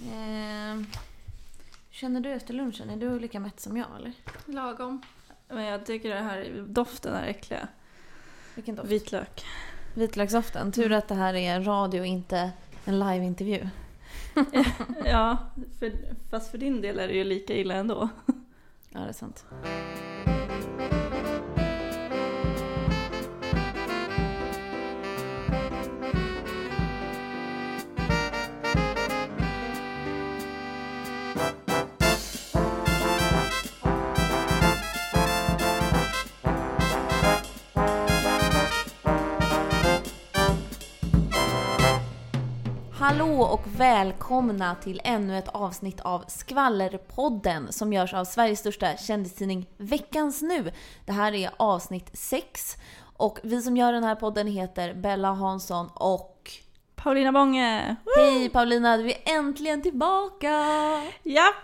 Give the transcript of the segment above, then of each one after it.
Eh, känner du efter lunchen? Är du lika mätt som jag eller? Lagom. Men jag tycker det här doften är äckliga. Vilken doft? Vitlök. Vitlöksdoften. Tur att det här är radio och inte en liveintervju. Ja, för, fast för din del är det ju lika illa ändå. Ja, det är sant. Välkomna till ännu ett avsnitt av Skvallerpodden som görs av Sveriges största kändistidning Veckans Nu. Det här är avsnitt 6 och vi som gör den här podden heter Bella Hansson och Paulina Bånge! Hej Paulina, du är äntligen tillbaka! Ja!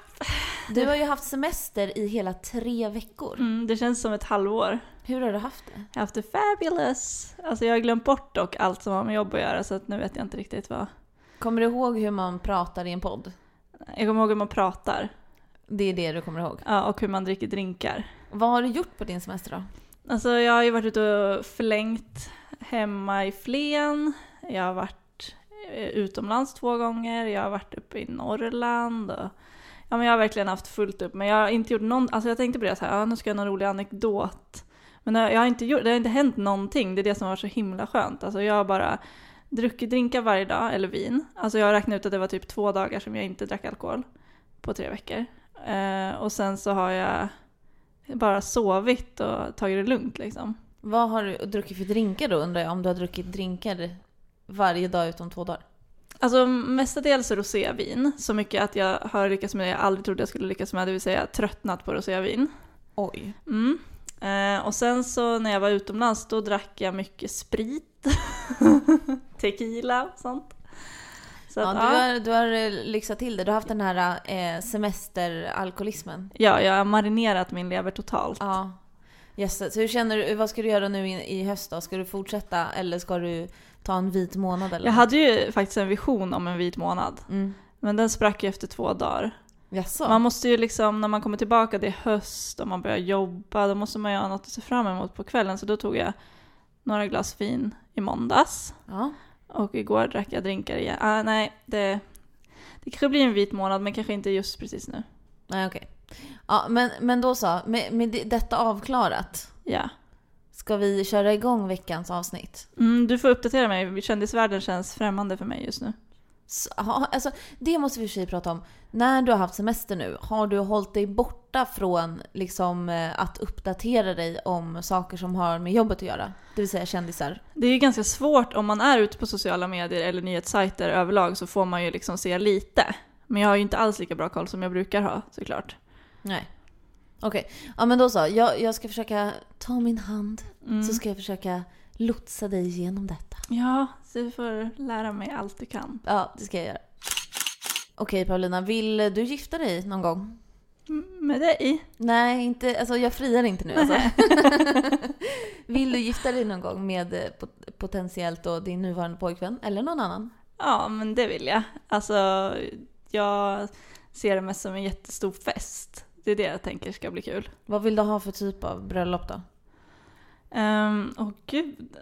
Du har ju haft semester i hela tre veckor. Mm, det känns som ett halvår. Hur har du haft det? Jag har haft det fabulous. Alltså jag har glömt bort dock allt som har med jobb att göra så att nu vet jag inte riktigt vad. Kommer du ihåg hur man pratar i en podd? Jag kommer ihåg hur man pratar. Det är det du kommer ihåg. Ja, och hur man dricker drinkar. Vad har du gjort på din semester då? Alltså jag har ju varit ute och förlängt hemma i Flen. Jag har varit eh, utomlands två gånger. Jag har varit uppe i Norrland. Och, ja, men jag har verkligen haft fullt upp. Men jag har inte gjort någon, alltså jag tänkte på det så här, ja, nu ska jag ha någon rolig anekdot. Men jag har inte gjort, det har inte hänt någonting. Det är det som var så himla skönt. Alltså jag har bara druckit drinkar varje dag, eller vin. Alltså jag har räknat ut att det var typ två dagar som jag inte drack alkohol på tre veckor. Eh, och sen så har jag bara sovit och tagit det lugnt liksom. Vad har du druckit för drinkar då undrar jag? Om du har druckit drinkar varje dag utom två dagar? Alltså mestadels rosévin, så mycket att jag har lyckats med det jag aldrig trodde jag skulle lyckas med, det vill säga tröttnat på rosévin. Oj. Mm. Eh, och sen så när jag var utomlands då drack jag mycket sprit, tequila och sånt. Så Ja, att, du, har, du har eh, lyxat till det. Du har haft den här eh, semesteralkoholismen. ja, jag har marinerat min lever totalt. Ja. Yes. Så hur känner du? Vad ska du göra nu i, i höst då? Ska du fortsätta eller ska du ta en vit månad eller Jag något? hade ju faktiskt en vision om en vit månad, Mm. men den sprack ju efter två dagar. Jaså? Man måste ju liksom, när man kommer tillbaka, det är höst och man börjar jobba, då måste man ju ha något att se fram emot på kvällen. Så då tog jag några glas vin i måndags. Ja. Och igår drack jag drinkar igen. Ah, nej, det, det kanske blir en vit månad, men kanske inte just precis nu. Nej, okej. Ja, men, men då så. Med, med det- detta avklarat. Ja. Ska vi köra igång veckans avsnitt? Mm, du får uppdatera mig, kändisvärlden känns främmande för mig just nu. Så, alltså, det måste vi i och för sig prata om. När du har haft semester nu, har du hållit dig borta från liksom, eh, att uppdatera dig om saker som har med jobbet att göra? Det vill säga kändisar. Det är ju ganska svårt, om man är ute på sociala medier eller nyhetssajter överlag så får man ju liksom se lite. Men jag har ju inte alls lika bra koll som jag brukar ha såklart. Nej. Okej, ja men då så. Jag, jag ska försöka ta min hand. Mm. Så ska jag försöka lotsa dig igenom detta. Ja, så du får lära mig allt du kan. Ja, det ska jag göra. Okej Paulina, vill du gifta dig någon gång? Mm, Med dig? Nej, inte, alltså jag friar inte nu alltså. Vill du gifta dig någon gång med eh, pot- potentiellt då din nuvarande pojkvän eller någon annan? Ja, men det vill jag. Alltså, jag ser det mest som en jättestor fest. Det är det jag tänker ska bli kul. Vad vill du ha för typ av bröllop då? Um, Åh gud.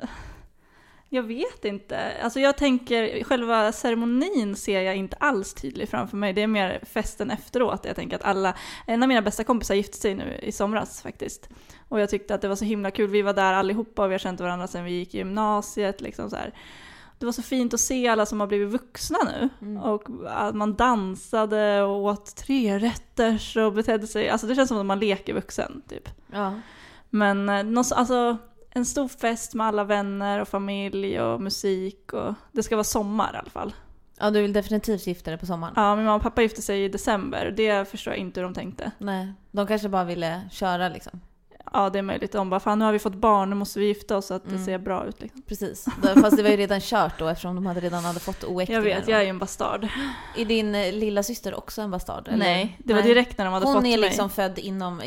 Jag vet inte. Alltså jag tänker, själva ceremonin ser jag inte alls tydligt framför mig. Det är mer festen efteråt. Jag tänker att alla, en av mina bästa kompisar gifte sig nu i somras faktiskt. Och jag tyckte att det var så himla kul. Vi var där allihopa och vi har känt varandra sedan vi gick i gymnasiet. Liksom så här. Det var så fint att se alla som har blivit vuxna nu. Mm. Och att man dansade och åt trerätters och betedde sig. Alltså det känns som att man leker vuxen typ. Ja. Men eh, alltså, en stor fest med alla vänner och familj och musik och det ska vara sommar i alla fall. Ja, du vill definitivt gifta dig på sommaren? Ja, min mamma och pappa gifte sig i december. Det förstår jag inte hur de tänkte. Nej, de kanske bara ville köra liksom. Ja, det är möjligt. De bara, fan nu har vi fått barn, nu måste vi gifta oss så att det Mm. ser bra ut. Liksom. Precis. Fast det var ju redan kört då eftersom de hade redan hade fått oäktingar. Jag vet, jag är ju en bastard. Är din eh, lilla syster också en bastard? eller? Nej, det var direkt när de hade Hon fått är mig. liksom född inom,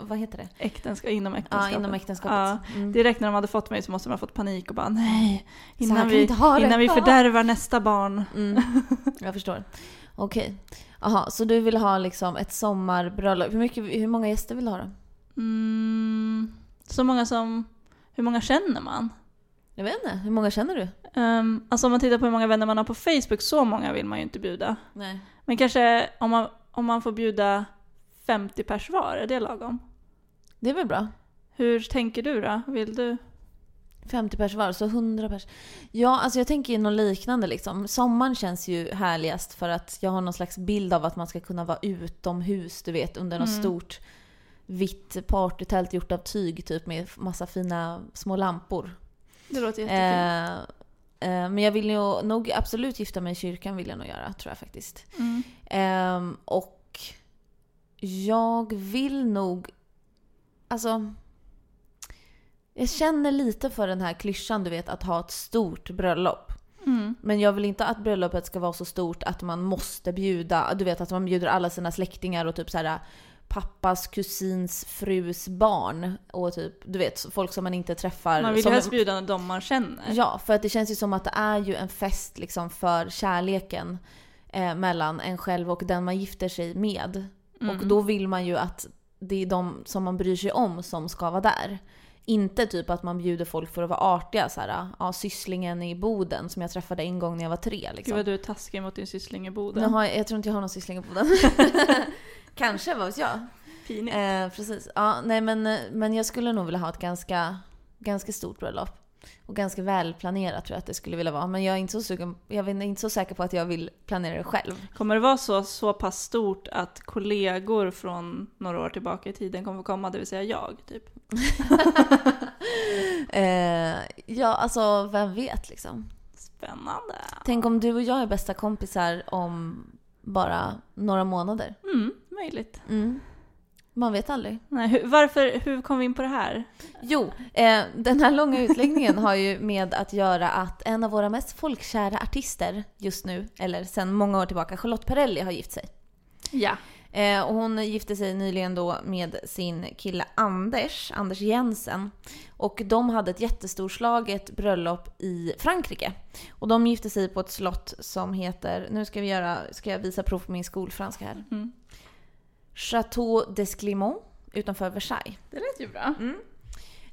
vad heter det? Äktenskap, inom Ja, äktenskapet. inom äktenskapet. Mm. Direkt när de hade fått mig så måste de ha fått panik och bara nej, innan, vi innan vi Ja. fördärvar nästa barn. Mm. Jag förstår. Okej. Jaha, så du vill ha liksom ett sommarbröllop. Hur, mycket, hur många gäster vill du ha då? Mm, så många som, hur många känner man? Jag vet inte. Hur många känner du? Um, alltså om man tittar på hur många vänner man har på Facebook, så många vill man ju inte bjuda. Nej. Men kanske om man, om man får bjuda 50 pers var, är det lagom? Det är väl bra? Hur tänker du då? Vill du? 50 pers var, så 100 pers. Ja, alltså jag tänker ju något liknande liksom. Sommaren känns ju härligast för att jag har någon slags bild av att man ska kunna vara utomhus, du vet, under något Mm. stort vitt partytält gjort av tyg typ med massa fina små lampor. Det låter jättefint. Eh, eh, men jag vill ju nog absolut gifta mig i kyrkan vill jag nog göra, tror jag faktiskt. Mm. Ehm, och jag vill nog... Alltså... Jag känner lite för den här klyschan, du vet, att ha ett stort bröllop. Mm. Men jag vill inte att bröllopet ska vara så stort att man måste bjuda, du vet att man bjuder alla sina släktingar och typ så här pappas kusins frus barn och typ, du vet, folk som man inte träffar. Man vill som, helst bjuda de man känner. Ja, för att det känns ju som att det är ju en fest liksom för kärleken eh, mellan en själv och den man gifter sig med. Mm. Och då vill man ju att det är de som man bryr sig om som ska vara där. Inte typ att man bjuder folk för att vara artiga så här, ja, sysslingen i Boden som jag träffade en gång när jag var tre Gud liksom. vad du är taskig mot din syssling i Boden. Jag, jag tror inte jag har någon syssling i Boden. Kanske, vad vet jag. Pinigt. Eh, precis. Ja, nej men, men jag skulle nog vilja ha ett ganska, ganska stort bröllop. Och ganska välplanerat tror jag att det skulle vilja vara. Men jag är inte så, sugen, jag är inte så säker på att jag vill planera det själv. Kommer det vara så, så pass stort att kollegor från några år tillbaka i tiden kommer få komma, det vill säga jag? Typ. Eh, ja, alltså vem vet liksom. Spännande. Tänk om du och jag är bästa kompisar om bara några månader. Mm, möjligt. Mm. Man vet aldrig. Nej, hur, varför, hur kom vi in på det här? Jo, eh, den här långa utläggningen har ju med att göra att en av våra mest folkkära artister just nu, eller sedan många år tillbaka, Charlotte Perrelli har gift sig. Ja. Eh, och hon gifte sig nyligen då med sin kille Anders, Anders Jensen. Och de hade ett jättestorslaget bröllop i Frankrike. Och de gifte sig på ett slott som heter, nu ska vi göra, ska jag visa prov på min skolfranska här. Mm. Chateau d'Esclimont utanför Versailles. Det lät ju bra.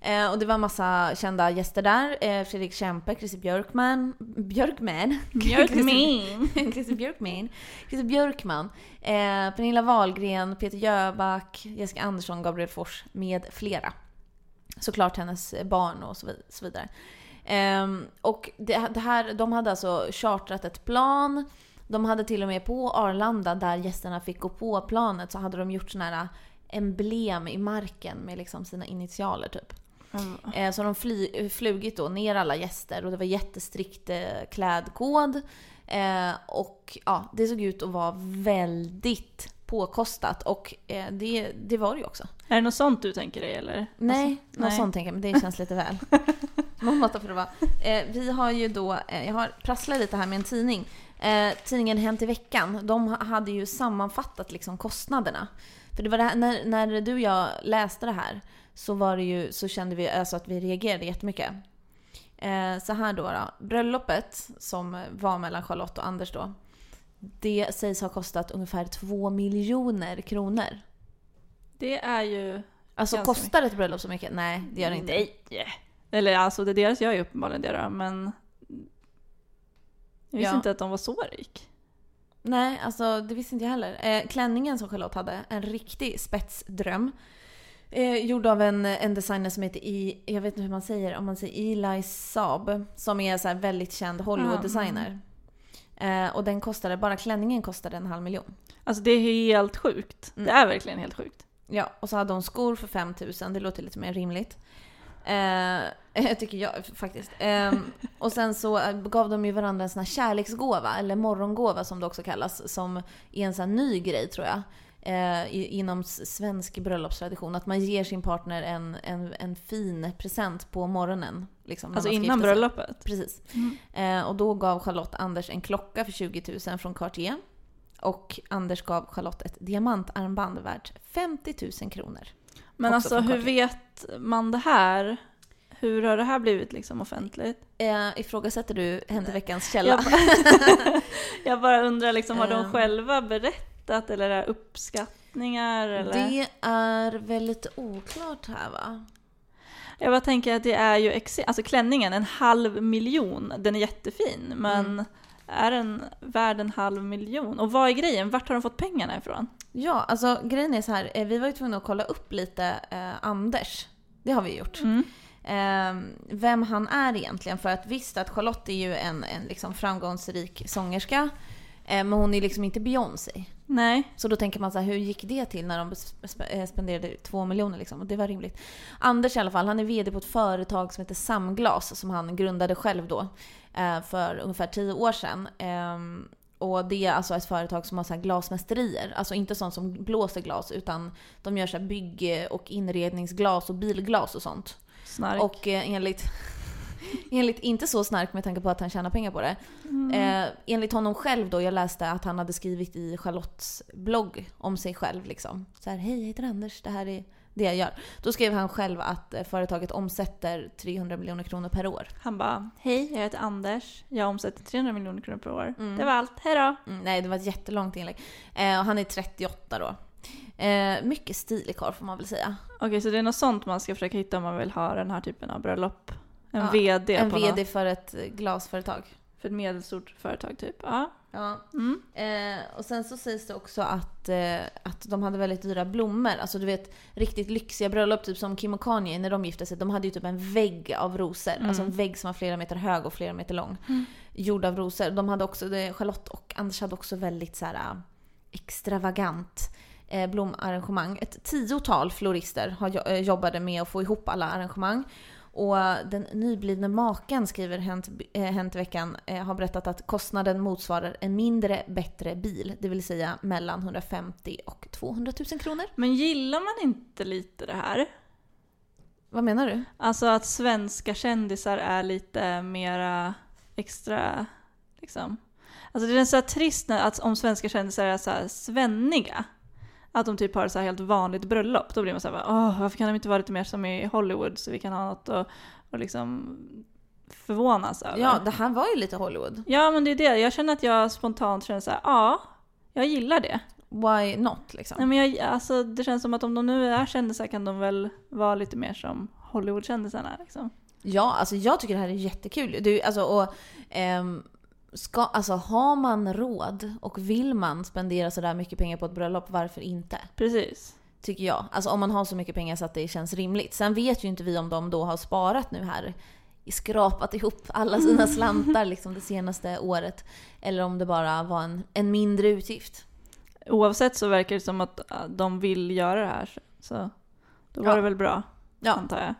Eh, och det var massa kända gäster där. Eh, Fredrik Kempe, Christer Björkman. Björkman? Mjölkmin. Christer Björkman. Christer Björkman. Eh, Pernilla Wahlgren, Peter Jöback, Jessica Andersson, Gabriel Fors med flera. Såklart hennes barn och så vid- så vidare. Ehm, och det, det här, de hade alltså chartrat ett plan. De hade till och med på Arlanda, där gästerna fick gå på planet, så hade de gjort såna här emblem i marken med liksom sina initialer typ. Mm. Eh, Så de fly, flugit då ner alla gäster och det var jättestrikt eh, klädkod. Eh, och ja, det såg ut att vara väldigt påkostat och eh, det, det var det ju också. Är det något sånt du tänker dig eller? Nej, Alltså, något nej. sånt tänker jag, men det känns lite väl. Det vara. Eh, vi har ju då, eh, jag har prasslat lite här med en tidning. Eh, tidningen Hänt i veckan, de ha- hade ju sammanfattat liksom kostnaderna. För det var det här, när, när du och jag läste det här så, var det ju, så kände vi alltså att vi reagerade jättemycket. Eh, så här då, då. Bröllopet som var mellan Charlotte och Anders då. Det sägs ha kostat ungefär två miljoner kronor. Det är ju... Alltså kostar ett bröllop så mycket? Nej, det gör det inte. Nej. Eller alltså det deras gör ju uppenbarligen det då, men... Jag visste Ja. inte att de var så rik. Nej, alltså det visste inte jag heller. Eh, klänningen som Charlotte hade, en riktig spetsdröm. Eh, gjord av en, en designer som heter, I, jag vet inte hur man säger, om man säger Eli Saab. Som är så väldigt känd Hollywood-designer. Eh, och den kostade, bara klänningen kostade en halv miljon. Alltså det är helt sjukt. Mm. Det är verkligen helt sjukt. Ja, och så hade hon skor för 5000, det låter lite mer rimligt. Eh, tycker jag faktiskt. Eh, och sen så eh, gav de ju varandra en sån här kärleksgåva, eller morgongåva som det också kallas, som är en sån här ny grej tror jag. eh, inom svensk bröllopstradition. Att man ger sin partner en, en, en fin present på morgonen. Liksom, Alltså innan bröllopet. Precis. Mm. Eh, och då gav Charlotte Anders en klocka för 20 000 från Cartier. Och Anders gav Charlotte ett diamantarmband värt 50 000 kronor. Men alltså hur vet man det här? Hur har det här blivit liksom offentligt? Eh, ifrågasätter du Hänt veckans källa? Jag, bara- jag bara undrar liksom, har de Ehm. själva berättat eller är det uppskattningar? Eller? Det är väldigt oklart här va? Jag bara tänker att det är ju, alltså klänningen, en halv miljon, den är jättefin, men Mm. Är den värd en halv miljon? Och vad är grejen? Vart har de fått pengarna ifrån? Ja, alltså grejen är så här. eh, Vi var ju tvungna att kolla upp lite eh, Anders. Det har vi gjort. Mm. Eh, vem han är egentligen. För att visst att Charlotte är ju en, en liksom framgångsrik sångerska. Eh, men hon är liksom inte Beyoncé. Nej. Så då tänker man så här, hur gick det till när de eh, spenderade två miljoner liksom? Och det var rimligt. Anders i alla fall, han är VD på ett företag som heter Samglas som han grundade själv då. Eh, För ungefär tio år sedan. Ehm, Och det är alltså ett företag som har så glasmästerier. Alltså inte sånt som blåser glas utan de gör så här bygg och inredningsglas och bilglas och sånt. Snark. Och eh, enligt, enligt, inte så snark med tanke på att han tjänar pengar på det. Mm. Eh, enligt honom själv då, jag läste att han hade skrivit i Charlottes blogg om sig själv liksom. Så här, hej jag heter Anders, det här är det jag gör. Då skrev han själv att eh, företaget omsätter 300 miljoner kronor per år. Han bara, hej jag heter Anders, jag omsätter 300 miljoner kronor per år. Mm. Det var allt, hejdå! Mm, nej, det var ett jättelångt inlägg. Eh, och han är 38 då. Eh, mycket stilig karl får man väl säga. Okej, så det är något sånt man ska försöka hitta om man vill ha den här typen av bröllop? En Ja, VD en VD något, för ett glasföretag. för ett medelstort företag typ? Ja. Ja. Mm. Eh, och sen så sägs det också att, eh, att de hade väldigt dyra blommor. Alltså du vet riktigt lyxiga bröllop, typ som Kim och Kanye när de gifte sig. De hade ju typ en vägg av rosor. Mm. Alltså en vägg som var flera meter hög och flera meter lång. Mm. Gjord av rosor. De hade också, Charlotte och Anders hade också väldigt så här äh, extravagant eh, blomarrangemang. Ett tiotal florister har, eh, jobbade med att få ihop alla arrangemang. Och den nyblivna maken, skriver Hänt, eh, Hänt veckan, eh, har berättat att kostnaden motsvarar en mindre, bättre bil. Det vill säga mellan 150 och 200 000 kronor. Men gillar man inte lite det här? Vad menar du? Alltså att svenska kändisar är lite mera extra, liksom. Alltså det är så trist när, att om svenska kändisar är så här svenniga. Att de typ har ett så här helt vanligt bröllop. Då blir man så här, åh varför kan de inte vara lite mer som i Hollywood så vi kan ha något att och liksom förvånas över. Ja, det här var ju lite Hollywood. ja men det är det, jag känner att jag spontant känner så här, ja, jag gillar det. Why not liksom? Nej, men jag, alltså, det känns som att om de nu är kändisar kan de väl vara lite mer som Hollywood-kändisarna liksom. Ja, alltså jag tycker det här är jättekul. Du, alltså, och, ehm, ska, alltså, har man råd och vill man spendera sådär mycket pengar på ett bröllop, varför inte? Precis. Tycker jag. Alltså om man har så mycket pengar så att det känns rimligt. Sen vet ju inte vi om de då har sparat nu här, skrapat ihop alla sina slantar liksom det senaste året. Eller om det bara var en, en mindre utgift. Oavsett så verkar det som att äh, de vill göra det här. Så då var Ja. det väl bra, Ja, antar jag.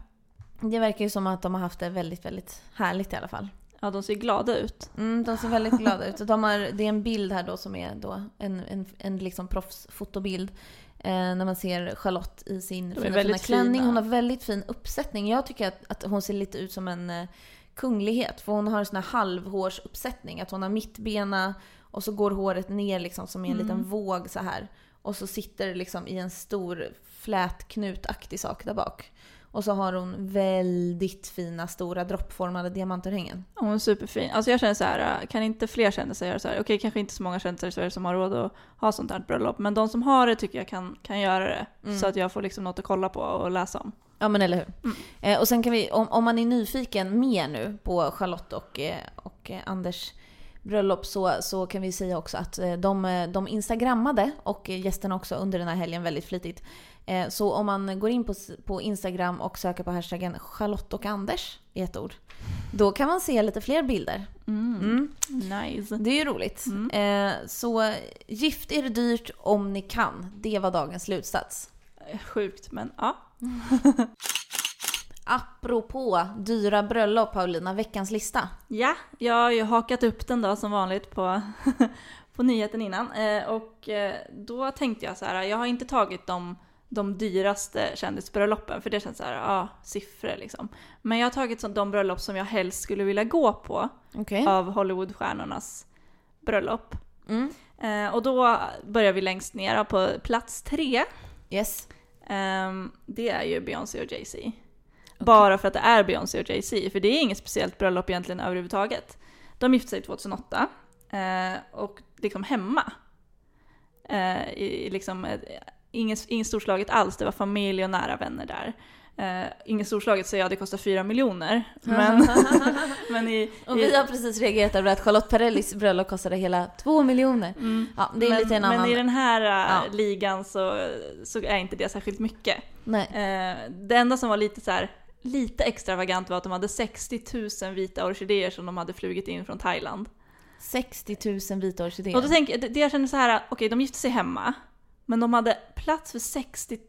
det verkar ju som att de har haft det väldigt, väldigt härligt i alla fall. Ja, de ser glada ut. Mm, de ser väldigt glada ut. De har, det är en bild här då som är då en, en, en liksom proffsfotobild. Eh, när man ser Charlotte i sin fina, fina klänning. fina. Hon har väldigt fin uppsättning. Jag tycker att, att hon ser lite ut som en eh, kunglighet. För hon har en sån här halvhårsuppsättning. Att hon har mittbena och så går håret ner liksom som i en Mm. liten våg så här. Och så sitter det liksom i en stor flätknutaktig sak där bak. Och så har hon väldigt fina stora droppformade diamantörhängen. Hon är superfin. Alltså jag känner så här, äh, kan inte fler kändisar göra så här? Okej, kanske inte så många kändisar i Sverige som har råd att ha sånt här bröllop, men de som har det tycker jag kan, kan göra det. Mm. Så att jag får liksom något att kolla på och läsa om. Ja men eller hur. Mm. Eh, och sen kan vi, om, om man är nyfiken mer nu på Charlotte och, eh, och eh, Anders bröllop så, så kan vi säga också att eh, de, de instagrammade och gästerna också under den här helgen väldigt flitigt. Eh, så om man går in på, Instagram och söker på hashtaggen Charlotte och Anders i ett ord. Då kan man se lite fler bilder. Mm. Mm. Nice. Det är ju roligt. Mm. Eh, så eh, gift er dyrt om ni kan. Det var dagens slutsats. Sjukt, men ja. Apropå dyra bröllop Paulina, veckans lista. Ja, jag har ju hakat upp den då som vanligt på, på nyheten innan. Eh, och eh, då tänkte jag så här, jag har inte tagit de, de dyraste kändisbröllopen, för det känns så här, ja, ah, siffror liksom. Men jag har tagit de bröllop som jag helst skulle vilja gå på Okej. av Hollywoodstjärnornas bröllop. Mm. Eh, och då börjar vi längst ner på plats tre. Yes. Ehm, det är ju Beyoncé och Jay-Z. Bara för att det är Beyoncé och Jay-Z, för det är inget speciellt bröllop egentligen överhuvudtaget. De gifte sig 2008 eh, och liksom hemma. Eh, i, i liksom ett, inget, inget storslaget alls, det var familj och nära vänner där. Eh, inget storslaget säger jag, det kostar 4 miljoner. Men, men i, Och i, vi har precis reagerat över att Charlotte Perrellis bröllop kostade hela två miljoner. mm, Ja, det är men, lite en annan... men i den här eh, Ja. ligan så, så är inte det särskilt mycket. Nej. Eh, det enda som var lite så här, lite extravagant var att de hade 60 000 vita orkidéer som de hade flugit in från Thailand. 60 000 vita orkidéer. Och då tänker det, det jag känner så här, okej de gifte sig hemma, men de hade plats för 60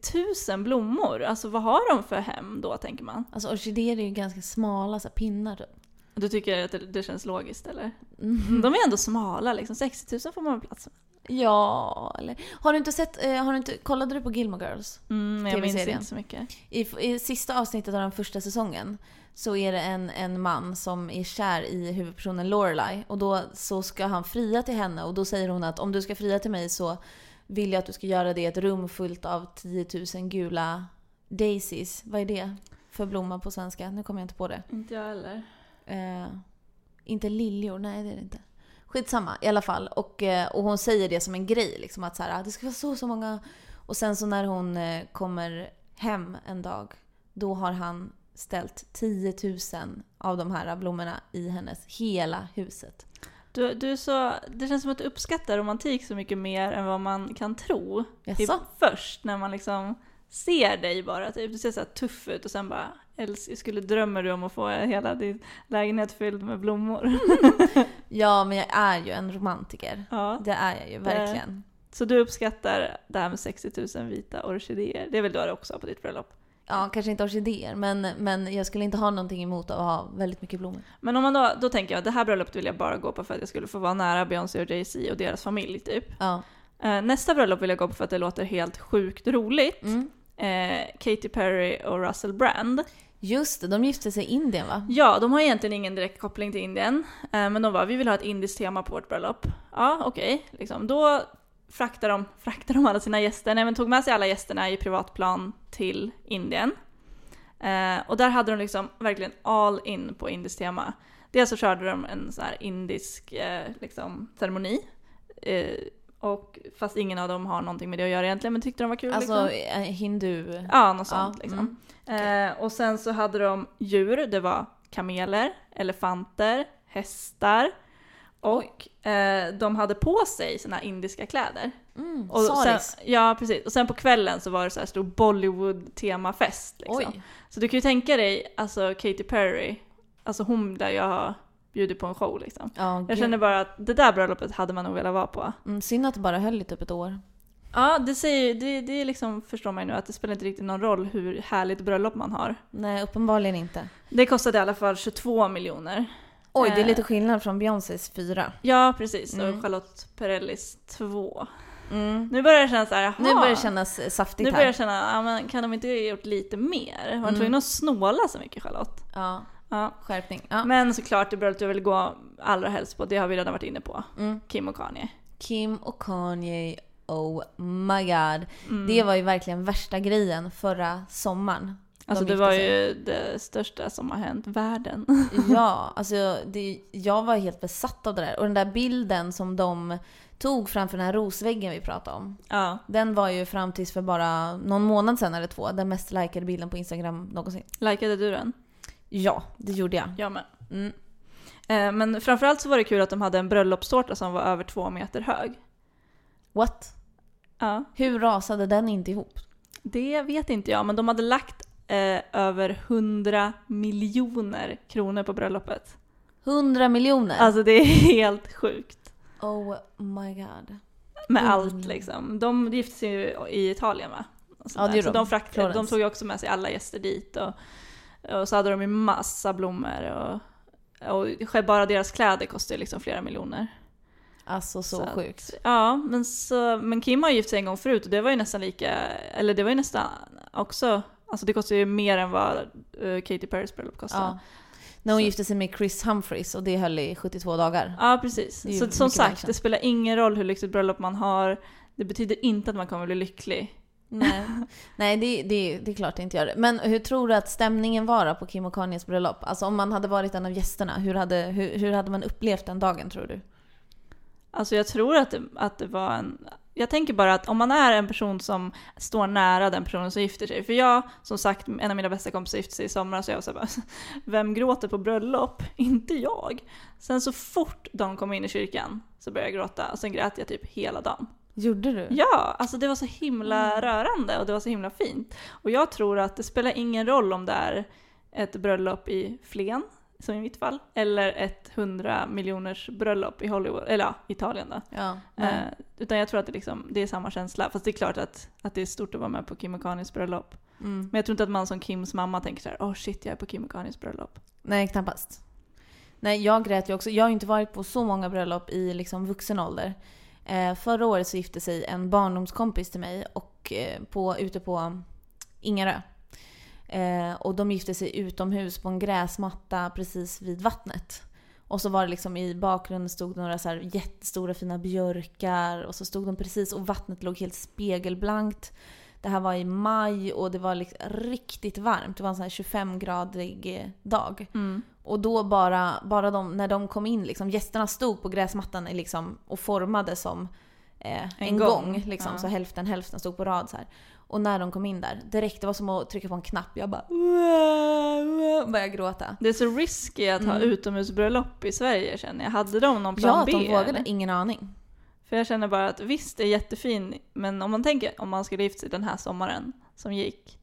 000 blommor. Alltså vad har de för hem då, tänker man? Alltså orkidéer är ju ganska smala så pinnar typ. Du tycker att det, det känns logiskt eller? Mm. De är ändå smala liksom, 60 000 får man plats med. Ja, eller... Har du inte sett, eh, har du inte, kollade du på Gilmore Girls? Mm, jag minns inte så mycket. I, I sista avsnittet av den första säsongen så är det en, en man som är kär i huvudpersonen Lorelai och då så ska han fria till henne och då säger hon att om du ska fria till mig så vill jag att du ska göra det i ett rum fullt av 10 000 gula daisies. Vad är det för blomma på svenska? Nu kommer jag inte på det. Inte jag heller. Eh, inte liljor, nej det är det inte. Skitsamma i alla fall. Och, eh, och hon säger det som en grej, liksom att så här, "Ah, det ska vara så så många. Och sen så när hon eh, kommer hem en dag, då har han ställt 10 000 av de här blommorna i hennes hela huset. Du, du så, det känns som att du uppskattar romantik så mycket mer än vad man kan tro. Typ först när man liksom ser dig bara, typ. du ser så tuff ut och sen bara älsk, skulle drömmer du om att få hela din lägenhet fylld med blommor? Ja, men jag är ju en romantiker. ja. Det är jag ju verkligen. Så du uppskattar det här med 60 000 vita orkidéer? Det är väl du också har på ditt bröllop? Ja, kanske inte orkidéer, men, men jag skulle inte ha någonting emot att ha väldigt mycket blommor. Men om man då, då tänker jag att det här bröllopet vill jag bara gå på för att jag skulle få vara nära Beyoncé och Jay-Z och deras familj typ. Ja. Eh, nästa bröllop vill jag gå på för att det låter helt sjukt roligt. Mm. Eh, Katy Perry och Russell Brand. Just det, de gifte sig i Indien va? Ja, de har egentligen ingen direkt koppling till Indien. Eh, men de var vi vill ha ett indiskt tema på vårt bröllop. Ja, okej. Liksom. Då fraktade de, fraktade de alla sina gäster, nej men tog med sig alla gästerna i privatplan till Indien. Eh, och där hade de liksom verkligen all in på indiskt tema. Dels så körde de en så här indisk eh, liksom, ceremoni. Eh, och fast ingen av dem har någonting med det att göra egentligen, men tyckte de var kul. Alltså liksom. eh, hindu... Ja, något sånt Ja, liksom. mm. Eh, och sen så hade de djur, det var kameler, elefanter, hästar och eh, de hade på sig sina indiska kläder. Mm, Och sen, ja, precis. Och sen på kvällen så var det så här stor Bollywood-temafest. Liksom. Oj. Så du kan ju tänka dig, alltså Katy Perry, alltså hon där jag har bjudit på en show liksom. Ja, Jag känner bara att det där bröllopet hade man nog velat vara på. Mm, synd att det bara höll i typ ett år. Ja, det säger det, det liksom, förstår man ju nu, att det spelar inte riktigt någon roll hur härligt bröllop man har. Nej, uppenbarligen inte. Det kostade i alla fall 22 miljoner. Oj, det är Eh. lite skillnad från Beyoncés fyra. Ja, precis. Mm. Och Charlotte Perrellis 2. Mm. Nu börjar det kännas såhär, jaha. Nu börjar det kännas eh, saftigt Nu börjar jag känna, ja, men kan de inte ha gjort lite mer? Var de Mm. tvungna att snåla så mycket Charlotte? Ja, Ja. skärpning. Ja. Men såklart, det bröllopet jag vill gå allra helst på, det har vi redan varit inne på. Mm. Kim och Kanye. Kim och Kanye, oh my god. Mm. Det var ju verkligen värsta grejen förra sommaren. Alltså det var sig. ju det största som har hänt världen. Ja, alltså det, jag var helt besatt av det där. Och den där bilden som de tog framför den här rosväggen vi pratade om. ja. Den var ju fram tills för bara någon månad sedan eller två den mest likade bilden på Instagram någonsin. Likade du den? Ja, det gjorde jag. Jag med. Mm. Eh, Men framförallt så var det kul att de hade en bröllopstårta som var över två meter hög. What? Ja. Hur rasade den inte ihop? Det vet inte jag, men de hade lagt eh, över 100 miljoner kronor på bröllopet. 100 miljoner? Alltså det är helt sjukt. oh my god. Med 100 allt liksom. De gifte sig ju i Italien va? Ja, det så de. de, fraktade, de tog ju också med sig alla gäster dit och, och så hade de ju massa blommor och, och bara deras kläder kostade ju liksom flera miljoner. Alltså så, Så att- sjukt. Ja, men, så, men Kim har gift sig en gång förut och det var ju nästan lika, eller det var ju nästan också, alltså det kostar ju mer än vad uh, Katy Perrys bröllop kostade. Ja. När hon Så- gifte sig med Chris Humphries och det höll i 72 dagar. Ja, precis. Så som sagt, det spelar ingen roll hur lyxigt bröllop man har. Det betyder inte att man kommer bli lycklig. Nej, Nej det, det, det är klart det inte gör det. Men hur tror du att stämningen var på Kim och Kanyes bröllop? Alltså om man hade varit en av gästerna, hur hade, hur, hur hade man upplevt den dagen tror du? Alltså jag tror att det, att det var en... Jag tänker bara att om man är en person som står nära den personen som gifter sig. För jag, som sagt, en av mina bästa kompisar gifte sig i somras och jag var såhär bara, vem gråter på bröllop? Inte jag. Sen så fort de kom in i kyrkan så började jag gråta och sen grät jag typ hela dagen. Gjorde du? Ja, alltså det var så himla Mm. rörande och det var så himla fint. Och jag tror att det spelar ingen roll om det är ett bröllop i Flen, som i mitt fall, eller ett 100 miljoners bröllop i Hollywood, eller ja, Italien då. Ja. Eh, utan jag tror att det, liksom, det är samma känsla. Fast det är klart att, att det är stort att vara med på Kim och Kanyes bröllop. Mm. Men jag tror inte att man som Kims mamma tänker så här: åh oh shit jag är på Kim och Kanyes bröllop. Nej, knappast. Nej, jag grät ju också. Jag har ju inte varit på så många bröllop i liksom vuxen ålder. Eh, förra året så gifte sig en barndomskompis till mig och, eh, på, ute på Ingarö. Eh, och de gifte sig utomhus på en gräsmatta precis vid vattnet. Och så var det liksom i bakgrunden stod det några så jättestora fina björkar och så stod de precis och vattnet låg helt spegelblankt. Det här var i maj och det var liksom riktigt varmt. Det var en sån här 25-gradig eh, dag. Och då bara, bara de, när de kom in, liksom, gästerna stod på gräsmattan liksom, och formade som eh, en, En gång. gång, liksom, ja. Så hälften hälften stod på rad så här. Och när de kom in där, direkt, det var som att trycka på en knapp. Jag bara började gråta. Det är så risky att ha Mm. utomhusbröllop i Sverige känner jag. Hade de någon Ja, plan att B? de vågade. eller? Ingen aning. För jag känner bara att visst, det är jättefin, men om man tänker om man skulle gifta sig den här sommaren som gick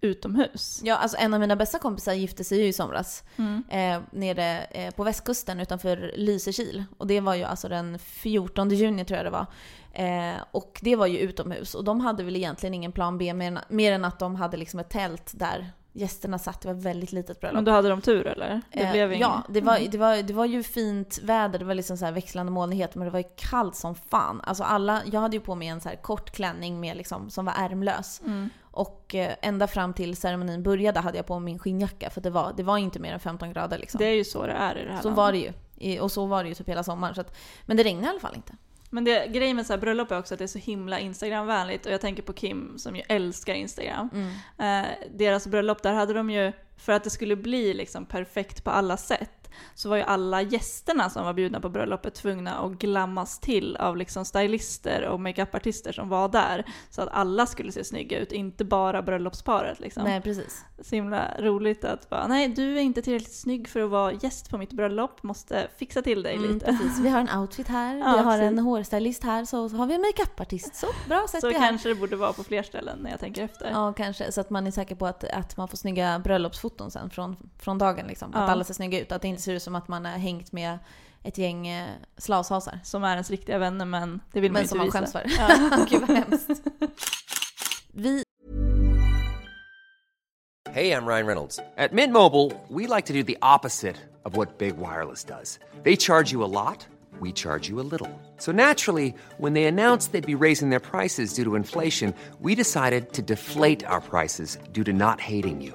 utomhus. Ja, alltså en av mina bästa kompisar gifte sig ju i somras. Mm. eh, nere eh, på västkusten utanför Lysekil. Och det var ju alltså den 14 juni tror jag det var. Eh, och det var ju utomhus. Och de hade väl egentligen ingen plan B mer än, mer än att de hade liksom ett tält där gästerna satt. Det var ett väldigt litet bröllop. Men då hade de tur eller? Det Eh, blev. Ja, det var, Mm. det, var, det var ju fint väder, det var liksom så här växlande molnighet, men det var ju kallt som fan. Alltså alla, jag hade ju på mig en så kort klänning med liksom, som var ärmlös. Mm. Och eh, ända fram till ceremonin började hade jag på mig min skinnjacka, för det var, det var inte mer än 15 grader. Liksom. Det är ju så det är i det här Så landet. var det ju. Och så var det ju typ hela sommaren. Så att, men det regnade i alla fall inte. Men det, grejen med så här bröllop är också att det är så himla Instagramvänligt och jag tänker på Kim som ju älskar Instagram. Mm. Eh, deras bröllop, där hade de ju, för att det skulle bli liksom perfekt på alla sätt, så var ju alla gästerna som var bjudna på bröllopet tvungna att glammas till av liksom stylister och makeupartister som var där. Så att alla skulle se snygga ut, inte bara bröllopsparet liksom. Nej, precis. Så himla roligt att bara, nej du är inte tillräckligt snygg för att vara gäst på mitt bröllop, måste fixa till dig Mm, lite. precis. Vi har en outfit här, Ja, vi har precis. en hårstylist här, så har vi en makeupartist. Så, bra sätt Så kanske det borde vara på fler ställen när jag tänker efter. Ja, kanske. Så att man är säker på att, att man får snygga bröllopsfoton sen från, från dagen. Liksom. Att Ja. alla ser snygga ut. Att det inte ser ut som att man har hängt med ett gäng eh, slashasar. Som är ens riktiga vänner men det vill man Men ju som inte man visa. skäms för. Ja. Gud vad hemskt. Vi Hey, I'm Ryan Reynolds. At Mint Mobile, we like to do the opposite of what Big Wireless does. They charge you a lot, we charge you a little. So naturally, when they announced they'd be raising their prices due to inflation, we decided to deflate our prices due to not hating you.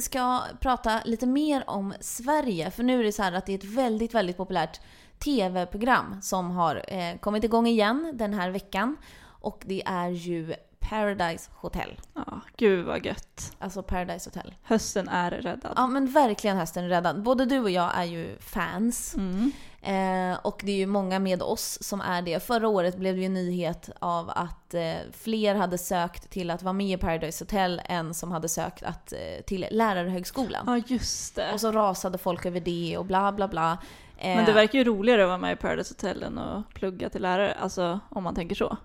Ska prata lite mer om Sverige. För nu är det så här att det är ett väldigt, väldigt populärt TV-program som har eh, kommit igång igen den här veckan. Och det är ju Paradise Hotel. Ja, gud vad gött. Alltså Paradise Hotel. Hösten är räddad. Ja men verkligen hösten är räddad. Både du och jag är ju fans. Mm. Eh, och det är ju många med oss som är det. Förra året blev det ju en nyhet av att eh, fler hade sökt till att vara med i Paradise Hotel än som hade sökt att, eh, till Lärarhögskolan. Ja, just det. Och så rasade folk över det och bla bla bla. Eh, Men det verkar ju roligare att vara med i Paradise Hotel än att plugga till lärare, alltså om man tänker så.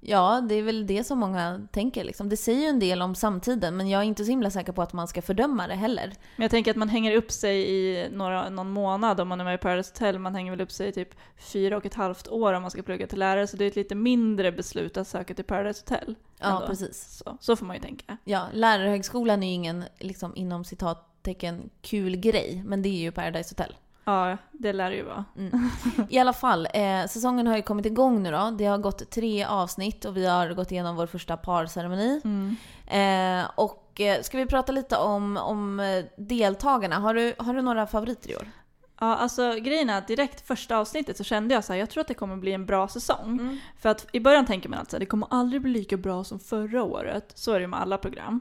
Ja, det är väl det som många tänker. Liksom. Det säger ju en del om samtiden, men jag är inte så himla säker på att man ska fördöma det heller. Men jag tänker att man hänger upp sig i några, någon månad om man är med i Paradise Hotel. Man hänger väl upp sig i typ fyra och ett halvt år om man ska plugga till lärare. Så det är ett lite mindre beslut att söka till Paradise Hotel. Ja, ändå. precis. Så, så får man ju tänka. Ja, lärarhögskolan är ju ingen, liksom, inom citattecken, kul grej, men det är ju Paradise Hotel. Ja, det lär det ju vara. I alla fall, eh, säsongen har ju kommit igång nu då. Det har gått tre avsnitt och vi har gått igenom vår första parceremoni. Eh, och eh, ska vi prata lite om, om deltagarna? Har du, har du några favoriter i år? Ja, alltså grejen är att direkt första avsnittet så kände jag så här, jag tror att det kommer bli en bra säsong. För att i början tänker man att det kommer aldrig bli lika bra som förra året. Så är det ju med alla program.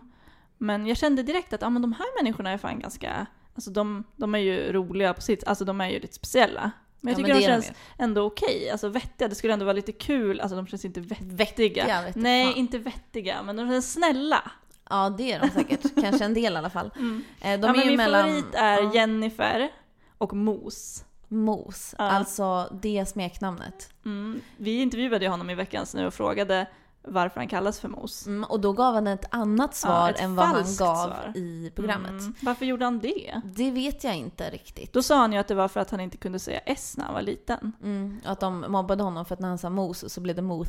Men jag kände direkt att ja, men de här människorna är fan ganska, alltså de, de är ju roliga på sitt, alltså de är ju lite speciella. Men jag Ja, tycker men de är de känns ändå okej, alltså vettiga. Det skulle ändå vara lite kul, alltså de känns inte vettiga. Vettiga vet Nej, fan. inte vettiga, men de känns snälla. Ja, det är de säkert. Kanske en del i alla fall. Eh, de Mm. ja, är men min mellan favorit är ja, Jennifer och Mos. Mos, Ja. alltså det smeknamnet. Mm. Vi intervjuade ju honom i veckan nu och frågade varför han kallas för Mos. Mm, och då gav han ett annat svar ett än vad han gav svar. i programmet. Mm. Varför gjorde han det? Det vet jag inte riktigt. Då sa han ju att det var för att han inte kunde säga S när han var liten. Mm, att de mobbade honom för att när han sa mos så blev det mos.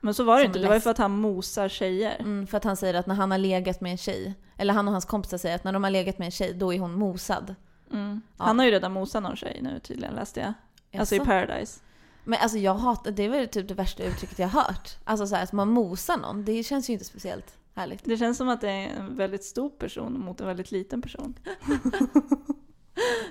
Men så var det inte, det var ju för att han mosar tjejer. Mm, för att han säger att när han har legat med en tjej, eller han och hans kompisar säger att när de har legat med en tjej, då är hon mosad. Mm. Ja. Han har ju redan mosat någon tjej nu tydligen läste jag. Alltså i? Paradise. Men alltså jag hatar, det är väl typ det värsta uttrycket jag har hört. Alltså så här, att man mosar någon, det känns ju inte speciellt härligt. Det känns som att det är en väldigt stor person mot en väldigt liten person.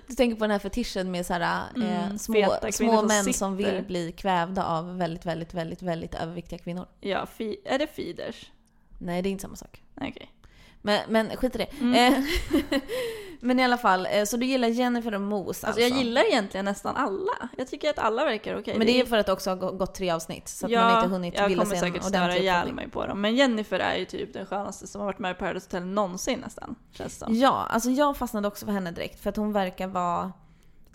Du tänker på den här fetischen med så här, eh, Mm, små, små som män sitter. som vill bli kvävda av väldigt, väldigt, väldigt, väldigt överviktiga kvinnor. Ja, fi- är det feeders? Nej, det är inte samma sak. Okej. Men, men skit i det. Mm. Men i alla fall, eh, så du gillar Jennifer och Mos alltså? Alltså jag gillar egentligen nästan alla. Jag tycker att alla verkar okej. Men det är för att det också har gå- gått tre avsnitt, så att ja, man inte hunnit jag bilda kommer sig en säkert störa ihjäl mig på dem. Men Jennifer är ju typ den skönaste som har varit med i Paradise Hotel någonsin nästan. Känns som. Ja, alltså jag fastnade också för henne direkt för att hon verkar vara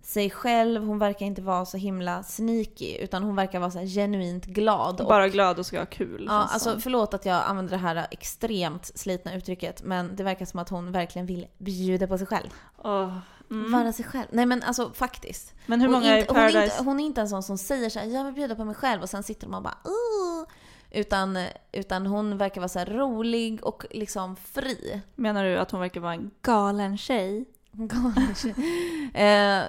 sig själv, hon verkar inte vara så himla sneaky utan hon verkar vara så genuint glad. och- Bara glad och ska ha kul. Ja, alltså förlåt att jag använder det här extremt slitna uttrycket men det verkar som att hon verkligen vill bjuda på sig själv. Åh, mm. Vara sig själv. Nej men alltså faktiskt. Men hur Hon många inte, hon, är inte, hon är inte en sån som säger så här, jag vill bjuda på mig själv och sen sitter de och bara uh, utan, utan hon verkar vara så rolig och liksom fri. Menar du att hon verkar vara en galen tjej? Tjej. eh,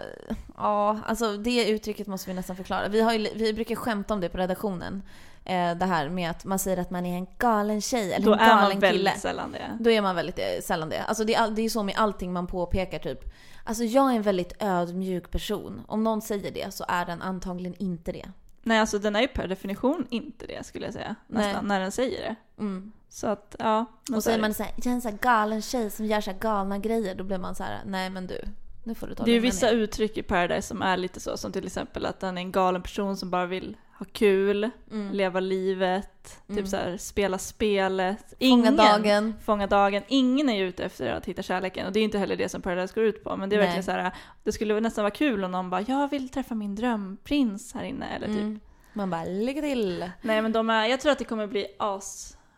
ja, alltså det uttrycket måste vi nästan förklara. Vi, har ju, vi brukar skämta om det på redaktionen. Eh, det här med att man säger att man är en galen tjej eller Då en är galen man kille. väldigt sällan det. Då är man väldigt eh, sällan det. Alltså det är, det är så med allting man påpekar typ. Alltså jag är en väldigt ödmjuk person. Om någon säger det så är den antagligen inte det. Nej, alltså den är ju per definition inte det skulle jag säga. Nästan, Nej. när den säger det. Mm. Så att, ja. Och så är man så här, jag är en så galen tjej som gör så galna grejer. Då blir man så här, nej men du. Nu får du ta Det är ju vissa ner." uttryck i Paradise som är lite så, som till exempel att han är en galen person som bara vill ha kul, Mm. leva livet, typ så här, spela spelet. Fånga dagen. Fånga dagen. Ingen är ju ute efter att hitta kärleken och det är inte heller det som Paradise går ut på. Men det är Nej. verkligen så här, det skulle nästan vara kul om någon bara “jag vill träffa min drömprins här inne” eller typ. Mm. Man bara, lycka till. Nej men de är, jag tror att det kommer bli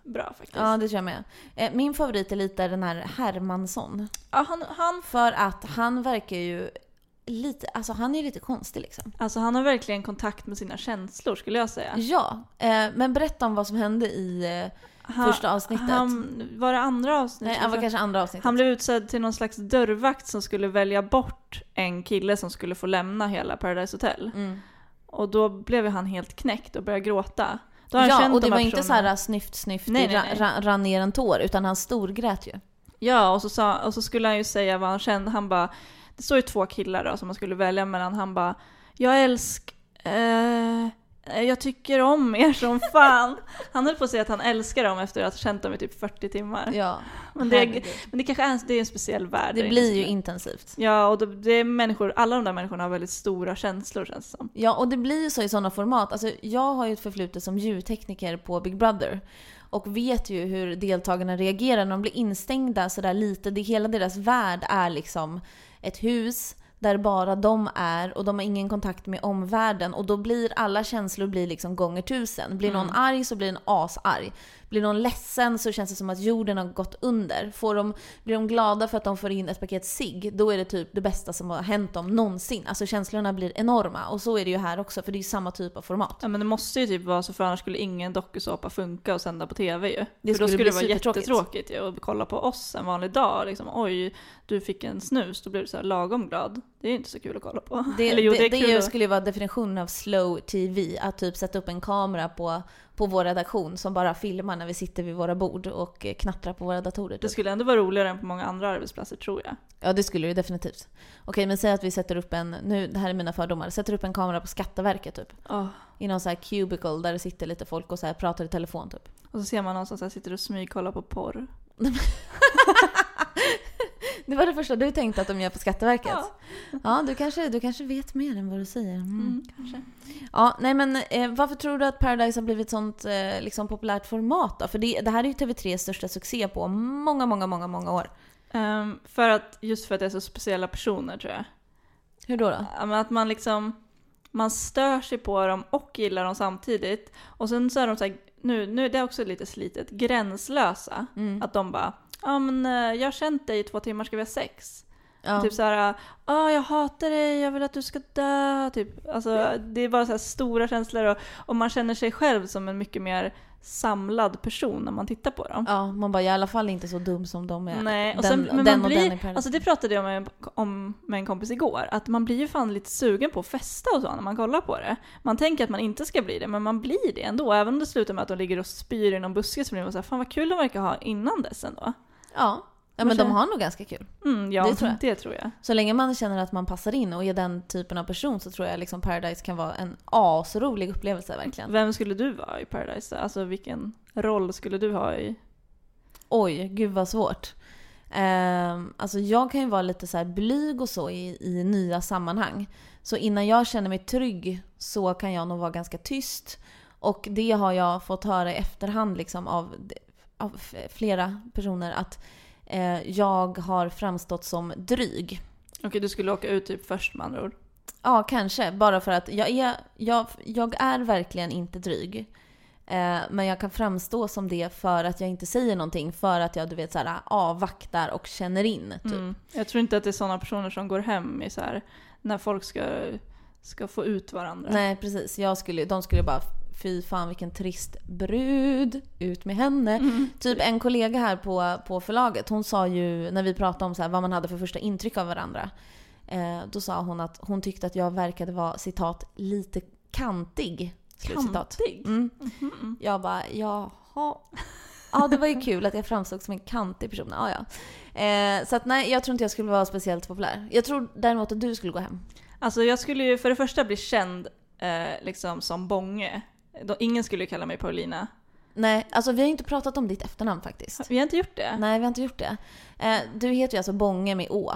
asbra faktiskt. Ja, det tror jag med. Eh, Min favorit är lite den här Hermansson. Ja, han, han, För att han verkar ju lite, alltså han är lite konstig liksom. alltså, han har verkligen kontakt med sina känslor skulle jag säga. Ja, eh, men berätta om vad som hände i eh, Han- första avsnittet. Han, var det andra avsnittet? Nej, det var kanske andra avsnittet. Han blev utsedd till någon slags dörrvakt som skulle välja bort en kille som skulle få lämna hela Paradise Hotel. Mm. Och då blev han helt knäckt och började gråta. Ja, och det de var inte så här snyft snyft, Nej, nej, nej. ra- rann ner en tår, utan han storgrät ju. Ja, och så, sa, och så skulle han ju säga vad han kände. Han bara, det står ju två killar då som man skulle välja mellan. Han bara, jag älsk, eh, Eh, Jag tycker om er som fan. Han höll på att säga att han älskar dem efter att ha känt dem i typ 40 timmar. Ja, men, det, herregud. men det kanske är, det är en speciell värld. Det blir ju intensivt. Ja, och det, det är människor, alla de där människorna har väldigt stora känslor känns det som. Ja, och det blir ju så i sådana format. Alltså, jag har ju ett förflutet som ljudtekniker på Big Brother. Och vet ju hur deltagarna reagerar när de blir instängda sådär lite. Det, hela deras värld är liksom ett hus där bara de är och de har ingen kontakt med omvärlden. Och då blir alla känslor blir liksom gånger tusen. Blir någon arg så blir den asarg. Blir någon ledsen så känns det som att jorden har gått under. Får de, blir de glada för att de får in ett paket cigg, då är det typ det bästa som har hänt dem någonsin. Alltså känslorna blir enorma. Och så är det ju här också, för det är ju samma typ av format. Ja men det måste ju typ vara så för annars skulle ingen dokusåpa funka och sända på TV ju. Det för då skulle skulle bli det vara jättetråkigt ju att kolla på oss en vanlig dag. Liksom, Oj, du fick en snus, då blir du så lagom glad. Det är inte så kul att kolla på. Det, Eller jo, det, det det, skulle ju vara definitionen av slow TV. Att typ sätta upp en kamera på, på vår redaktion som bara filmar när vi sitter vid våra bord och knattrar på våra datorer. Det Typ. skulle ändå vara roligare än på många andra arbetsplatser tror jag. Ja det skulle det definitivt. Okej men säg att vi sätter upp en, nu det här är mina fördomar, sätter upp en kamera på Skatteverket typ. Åh. I någon så här cubicle där det sitter lite folk och så här pratar i telefon typ. Och så ser man någon som så sitter och smygkollar på porr. Det var det första du tänkte att de gör på Skatteverket? Ja. Ja, du, kanske, du kanske vet mer än vad du säger. Mm. Mm, kanske. Ja, nej men eh, varför tror du att Paradise har blivit sånt eh, liksom populärt format då? För det, det här är ju TV3s största succé på många, många, många, många år. Ehm, för att, just för att det är så speciella personer tror jag. Hur då? då? Ja, men Att man liksom, man stör sig på dem och gillar dem samtidigt. Och sen så är de så här, nu, nu det är också lite slitet, gränslösa. Mm. Att de bara, ja men eh, jag har känt dig i två timmar, ska vi ha sex? Ja. Typ såhär, ja jag hatar dig, jag vill att du ska dö. Typ. Alltså, det är bara så stora känslor och, och man känner sig själv som en mycket mer samlad person när man tittar på dem. ja, man bara, jag är i alla fall inte så dum som de är. Nej, och den, sen, men den man och den i blir, Paradise. alltså det pratade jag med, om med en kompis igår, att man blir ju fan lite sugen på att festa och så när man kollar på det. Man tänker att man inte ska bli det, men man blir det ändå. Även om det slutar med att de ligger och spyr i någon buske så blir man såhär, fan vad kul de verkar ha innan dess ändå. Ja, ja men de har nog ganska kul. Mm, ja, Det tror det tror jag. Så länge man känner att man passar in och är den typen av person så tror jag liksom Paradise kan vara en asrolig upplevelse verkligen. Vem skulle du vara i Paradise? Alltså vilken roll skulle du ha i? Oj, gud vad svårt. Ehm, alltså jag kan ju vara lite så här blyg och så i, i nya sammanhang. Så innan jag känner mig trygg så kan jag nog vara ganska tyst. Och det har jag fått höra i efterhand liksom av, av flera personer att eh, jag har framstått som dryg. Okej, du skulle åka ut typ först med andra ord. Ja, kanske. Bara för att jag är, jag, jag är verkligen inte dryg. Eh, men jag kan framstå som det för att jag inte säger någonting. För att jag du vet, så här, avvaktar och känner in. Typ. Mm. Jag tror inte att det är sådana personer som går hem i så här, när folk ska, ska få ut varandra. Nej, precis. Jag skulle, de skulle bara Fy fan vilken trist brud, ut med henne. Mm. Typ en kollega här på, på förlaget, hon sa ju när vi pratade om så här, vad man hade för första intryck av varandra. Eh, då sa hon att hon tyckte att jag verkade vara citat lite kantig. Slutcitat. Kantig? Mm. Jag bara, jaha. Ja, det var ju kul att jag framstod som en kantig person. Ja, ja. Eh, så att nej, jag tror inte jag skulle vara speciellt populär. Jag tror däremot att du skulle gå hem. Alltså jag skulle ju för det första bli känd eh, liksom som Bånge. Då, ingen skulle kalla mig Paulina. Nej, alltså vi har inte pratat om ditt efternamn faktiskt. Vi har inte gjort det. Nej, vi har inte gjort det. Eh, du heter ju alltså Bånge med Å.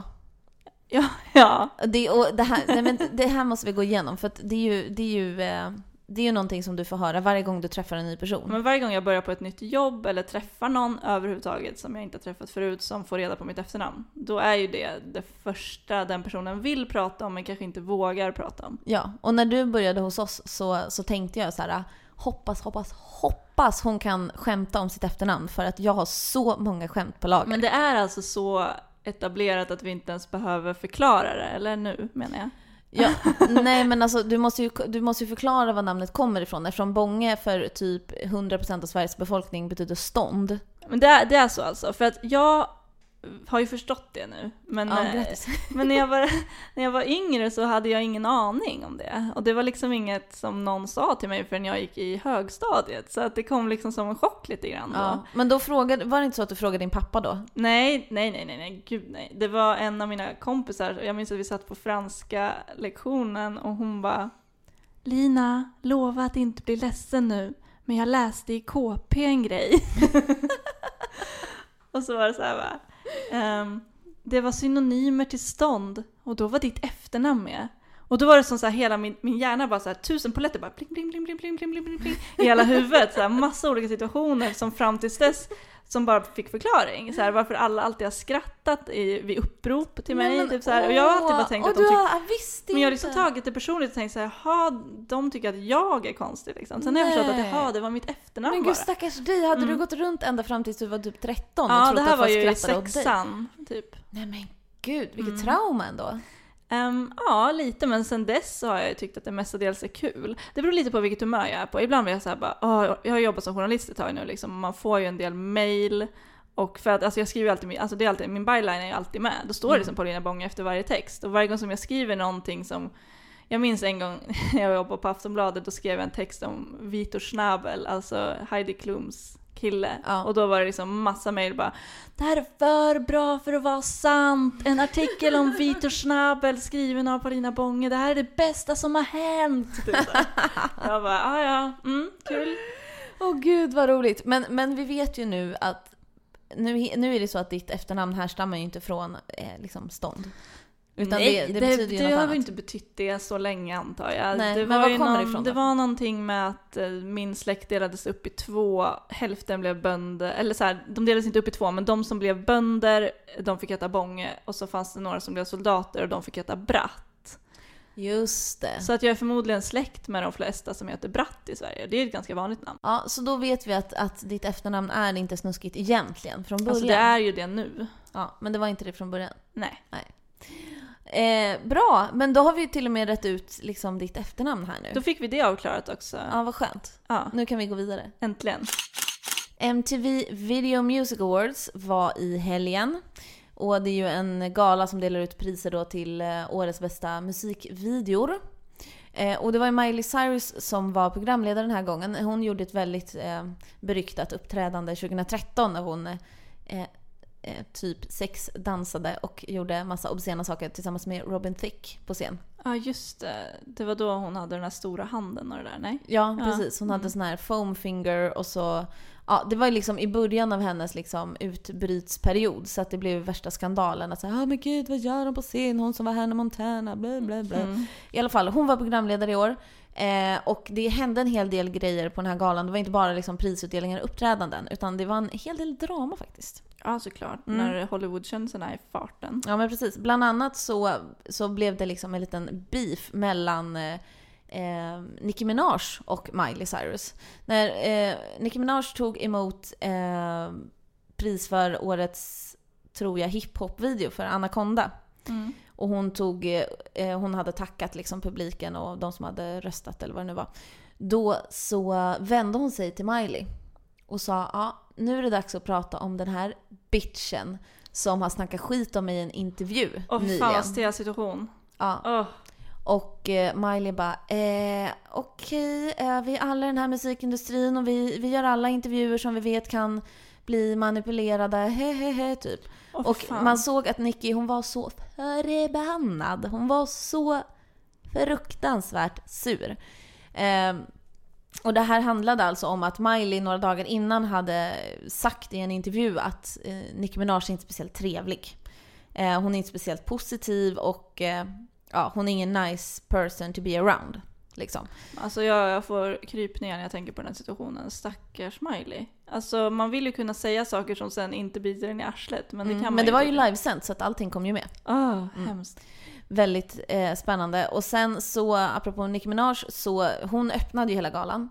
Ja, ja. Det, och det, här, nej, men det här måste vi gå igenom för att det är ju, det är ju, eh, det är ju någonting som du får höra varje gång du träffar en ny person. Men varje gång jag börjar på ett nytt jobb eller träffar någon överhuvudtaget som jag inte har träffat förut som får reda på mitt efternamn. Då är ju det det första den personen vill prata om men kanske inte vågar prata om. Ja, och när du började hos oss så, så tänkte jag så här, hoppas, hoppas, hoppas hon kan skämta om sitt efternamn för att jag har så många skämt på lager. Men det är alltså så etablerat att vi inte ens behöver förklara det, eller nu menar jag. Ja, nej men alltså du måste, ju, du måste ju förklara var namnet kommer ifrån eftersom Bånge för typ 100% av Sveriges befolkning betyder stånd. Men det är, det är så alltså, för att jag har ju förstått det nu. Men, Ja, eh, men när, jag var, när jag var yngre så hade jag ingen aning om det. Och det var liksom inget som någon sa till mig förrän jag gick i högstadiet. Så att det kom liksom som en chock lite grann då. Ja, men då frågade, var det inte så att du frågade din pappa då? Nej, nej, nej, nej, nej, gud nej. Det var en av mina kompisar, jag minns att vi satt på franska lektionen och hon bara Lina, lova att inte bli ledsen nu. Men jag läste i KP en grej. och så var det så här va. Um, det var synonymer till stånd och då var ditt efternamn med. Och då var det som så här hela min, min hjärna bara så här tusen poletter bara pling pling pling pling pling pling pling pling i hela huvudet. Så här, massa olika situationer som fram tills dess som bara fick förklaring. Så här, varför alla alltid har skrattat i, vid upprop till mig. Men, typ så här. Och jag har alltid bara tänkt att de tycker men jag har liksom tagit det personligt och tänkt såhär, jaha, de tycker att jag är konstig liksom. Sen har jag förstått att jaha, det var mitt efternamn Men bara. gud stackars dig, hade du gått runt ända fram tills du var typ 13 och ja, trott det här att var folk ju i skrattade åt dig? sexan, typ. Nej men gud, vilket Mm. trauma ändå. Ehm, ja, lite, men sen dess så har jag tyckt att det mestadels är kul. Det beror lite på vilket humör jag är på. Ibland blir jag såhär bara, åh, jag har jobbat som journalist ett tag nu liksom, man får ju en del mail. Och för att alltså jag skriver alltid, alltså det är alltid, min byline är ju alltid med. Då står det liksom Paulina Bånge efter varje text. Och varje gång som jag skriver någonting som jag minns en gång när jag jobbade på Aftonbladet, då skrev jag en text om Vitor Schnabel, alltså Heidi Klums kille. Ja. Och då var det liksom massa mejl bara Det här är för bra för att vara sant! En artikel om Vitor Schnabel skriven av Paulina Bånge, det här är det bästa som har hänt! Typ jag bara, ah, ja, mm, kul. Åh gud vad roligt. Men, men vi vet ju nu att nu, nu är det så att ditt efternamn härstammar ju inte från eh, liksom stånd. Utan Nej, det, det, det något har annat. väl inte betytt det så länge antar jag. Nej, det men var kommer det någon, ifrån Det då? var någonting med att eh, min släkt delades upp i två, hälften blev bönder, eller så här, de delades inte upp i två, men de som blev bönder, de fick heta Bånge, och så fanns det några som blev soldater och de fick heta Bratt. Just det. Så att jag är förmodligen släkt med de flesta som heter Bratt i Sverige. Det är ett ganska vanligt namn. Ja, så då vet vi att, att ditt efternamn är inte snuskigt egentligen från början. Alltså det är ju det nu. Ja, men det var inte det från början. Nej. Eh, bra, men då har vi till och med rätt ut liksom ditt efternamn här nu. Då fick vi det avklarat också. Ja, vad skönt. Ja, Nu kan vi gå vidare. äntligen. MTV Video Music Awards var i helgen. Och det är ju en gala som delar ut priser då till eh, årets bästa musikvideor. Eh, och det var ju Miley Cyrus som var programledare den här gången. Hon gjorde ett väldigt eh, beryktat uppträdande 2013 när hon eh, eh, typ sex dansade och gjorde massa obscena saker tillsammans med Robin Thicke på scen. Ja, just det. Det var då hon hade den här stora handen och det där, nej? Ja, Ja. precis. Hon hade sån här foam finger och så... Ja, det var liksom i början av hennes liksom utbrytsperiod så att det blev värsta skandalen. Att säga, ah, men gud vad gör hon på scen? Hon som var Hannah Montana, bla bla bla. Mm. I alla fall, hon var programledare i år. Eh, och det hände en hel del grejer på den här galan. Det var inte bara liksom prisutdelningar och uppträdanden utan det var en hel del drama faktiskt. Ja, såklart. Mm. När Hollywoodkändisarna är i farten. Ja men precis. Bland annat så, så blev det liksom en liten beef mellan eh, eh, Nicki Minaj och Miley Cyrus. När eh, Nicki Minaj tog emot eh, pris för årets, tror jag, hiphop-video för Anaconda. Mm. Och hon, tog, eh, hon hade tackat liksom publiken och de som hade röstat eller vad det nu var. Då så vände hon sig till Miley och sa ja, nu är det dags att prata om den här bitchen som har snackat skit om mig i en intervju Åh fy nyligen. fan vad stel situation. Ja. Åh. Och eh, Miley bara, eh, okej, eh, vi är alla i den här musikindustrin och vi, vi gör alla intervjuer som vi vet kan bli manipulerade, hehehe typ. Åh, och fan. man såg att Nicki, hon var så förbannad. Hon var så fruktansvärt sur. Eh, och det här handlade alltså om att Miley några dagar innan hade sagt i en intervju att eh, Nicki Minaj är inte speciellt trevlig. Eh, hon är inte speciellt positiv och eh, ja, hon är ingen nice person to be around. Liksom. Alltså jag, jag får krypningar när jag tänker på den här situationen. Stackars Miley. Alltså man vill ju kunna säga saker som sen inte biter en i arslet. Men det kan Mm. man Men det var ju livesänt så att allting kom ju med. Åh, hemskt. Väldigt eh, spännande. Och sen så, apropå Nicki Minaj, så hon öppnade ju hela galan.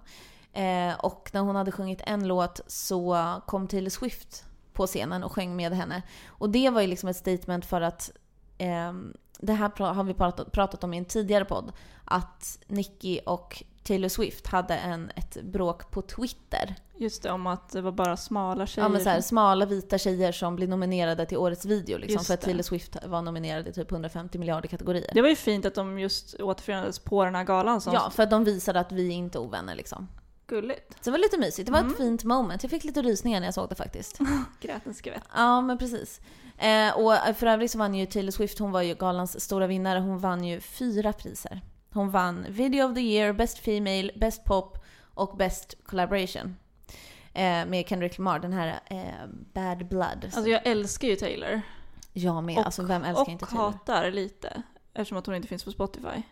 Eh, och när hon hade sjungit en låt så kom Taylor Swift på scenen och sjöng med henne. Och det var ju liksom ett statement för att eh, det här har vi pratat, pratat om i en tidigare podd. Att Nicki och Taylor Swift hade en, ett bråk på Twitter. Just det, om att det var bara smala tjejer. Ja men så här, smala vita tjejer som blir nominerade till årets video liksom. Just För att. Taylor Swift var nominerad i typ 150 miljarder kategorier. Det var ju fint att de just återförenades på den här galan. Som Ja, för att de visade att vi inte är ovänner liksom. Gulligt. Så det var lite mysigt. Det var Mm. ett fint moment. Jag fick lite rysningar när jag såg det faktiskt. Grät en skvätt. Ja, men precis. Eh, och för övrigt så vann ju Taylor Swift, hon var ju galans stora vinnare. Hon vann ju fyra priser. Hon vann Video of the Year, Best Female, Best Pop och Best Collaboration. Eh, med Kendrick Lamar, den här eh, Bad Blood. Alltså jag älskar ju Taylor. jag med, alltså vem älskar och inte Taylor? hatar lite. Eftersom att hon inte finns på Spotify.